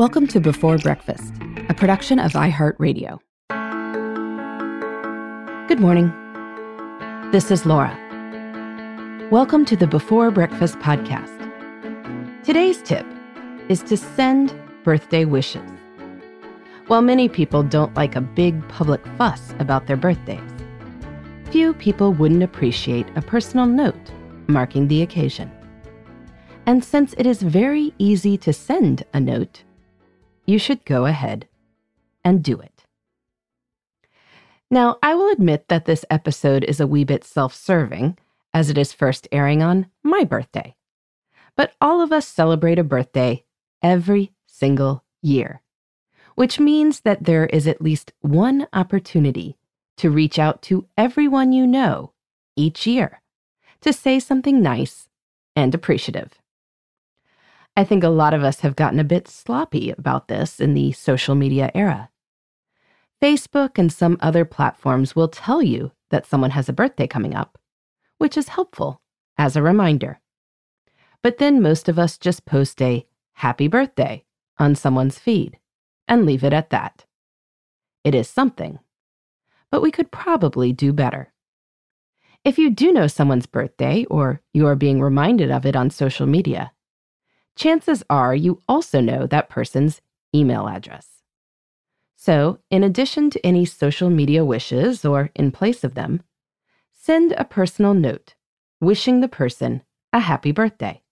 Welcome to Before Breakfast, a production of iHeartRadio. Good morning. This is Laura. Welcome to the Before Breakfast podcast. Today's tip is to send birthday wishes. While many people don't like a big public fuss about their birthdays, few people wouldn't appreciate a personal note marking the occasion. And since it is very easy to send a note, you should go ahead and do it. Now, I will admit that this episode is a wee bit self serving, as it is first airing on my birthday. But all of us celebrate a birthday every single year, which means that there is at least one opportunity to reach out to everyone you know each year to say something nice and appreciative. I think a lot of us have gotten a bit sloppy about this in the social media era. Facebook and some other platforms will tell you that someone has a birthday coming up, which is helpful as a reminder. But then most of us just post a happy birthday on someone's feed and leave it at that. It is something, but we could probably do better. If you do know someone's birthday or you are being reminded of it on social media, chances are you also know that person's email address. So, in addition to any social media wishes or in place of them, send a personal note wishing the person a happy birthday.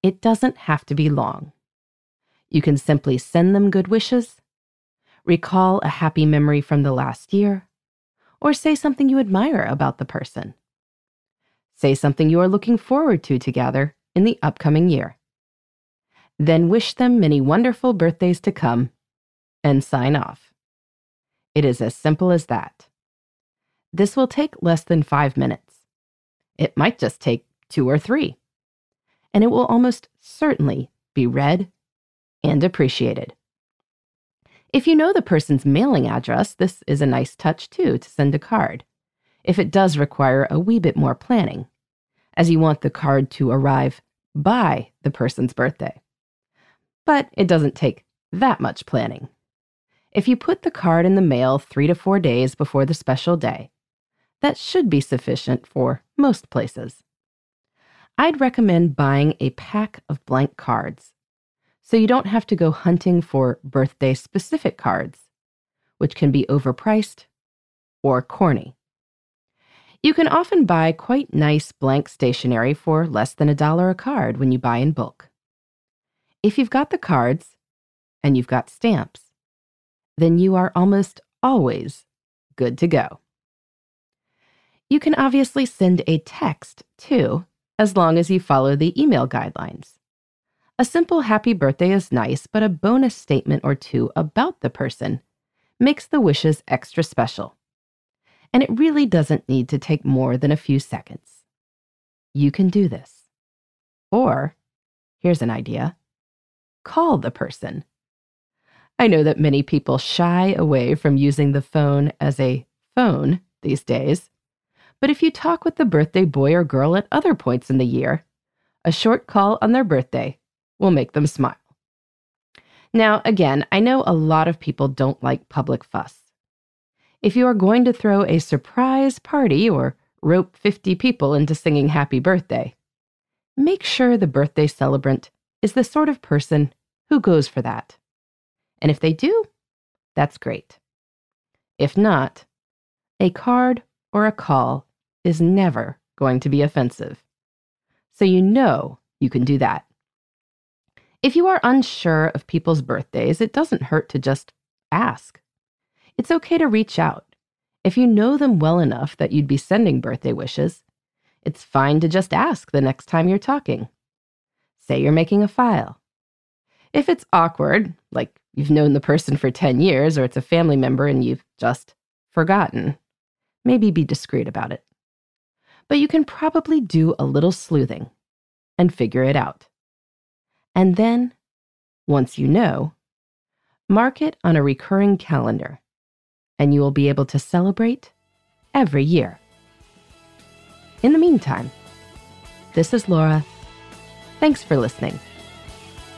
It doesn't have to be long. You can simply send them good wishes, recall a happy memory from the last year, or say something you admire about the person. Say something you are looking forward to together in the upcoming year. Then wish them many wonderful birthdays to come and sign off. It is as simple as that. This will take less than five minutes. It might just take two or three. And it will almost certainly be read and appreciated. If you know the person's mailing address, this is a nice touch too to send a card, if it does require a wee bit more planning, as you want the card to arrive by the person's birthday but it doesn't take that much planning. If you put the card in the mail three to four days before the special day, that should be sufficient for most places. I'd recommend buying a pack of blank cards so you don't have to go hunting for birthday specific cards, which can be overpriced or corny. You can often buy quite nice blank stationery for less than a dollar a card when you buy in bulk. If you've got the cards and you've got stamps, then you are almost always good to go. You can obviously send a text too, as long as you follow the email guidelines. A simple happy birthday is nice, but a bonus statement or two about the person makes the wishes extra special. And it really doesn't need to take more than a few seconds. You can do this. Or, here's an idea call the person. I know that many people shy away from using the phone as a phone these days, but if you talk with the birthday boy or girl at other points in the year, a short call on their birthday will make them smile. Now, again, I know a lot of people don't like public fuss. If you are going to throw a surprise party or rope 50 people into singing happy birthday, make sure the birthday celebrant is the sort of person who goes for that. And if they do, that's great. If not, a card or a call is never going to be offensive. So you know you can do that. If you are unsure of people's birthdays, it doesn't hurt to just ask. It's okay to reach out. If you know them well enough that you'd be sending birthday wishes, it's fine to just ask the next time you're talking. say you're making a file. If it's awkward, like you've known the person for 10 years or it's a family member and you've just forgotten, maybe be discreet about it. But you can probably do a little sleuthing and figure it out. And then, once you know, mark it on a recurring calendar, and you will be able to celebrate every year. In the meantime, this is Laura. Thanks for listening.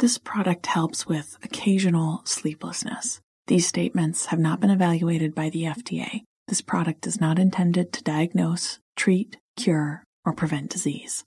This product helps with occasional sleeplessness. These statements have not been evaluated by the FDA. This product is not intended to diagnose, treat, cure, or prevent disease.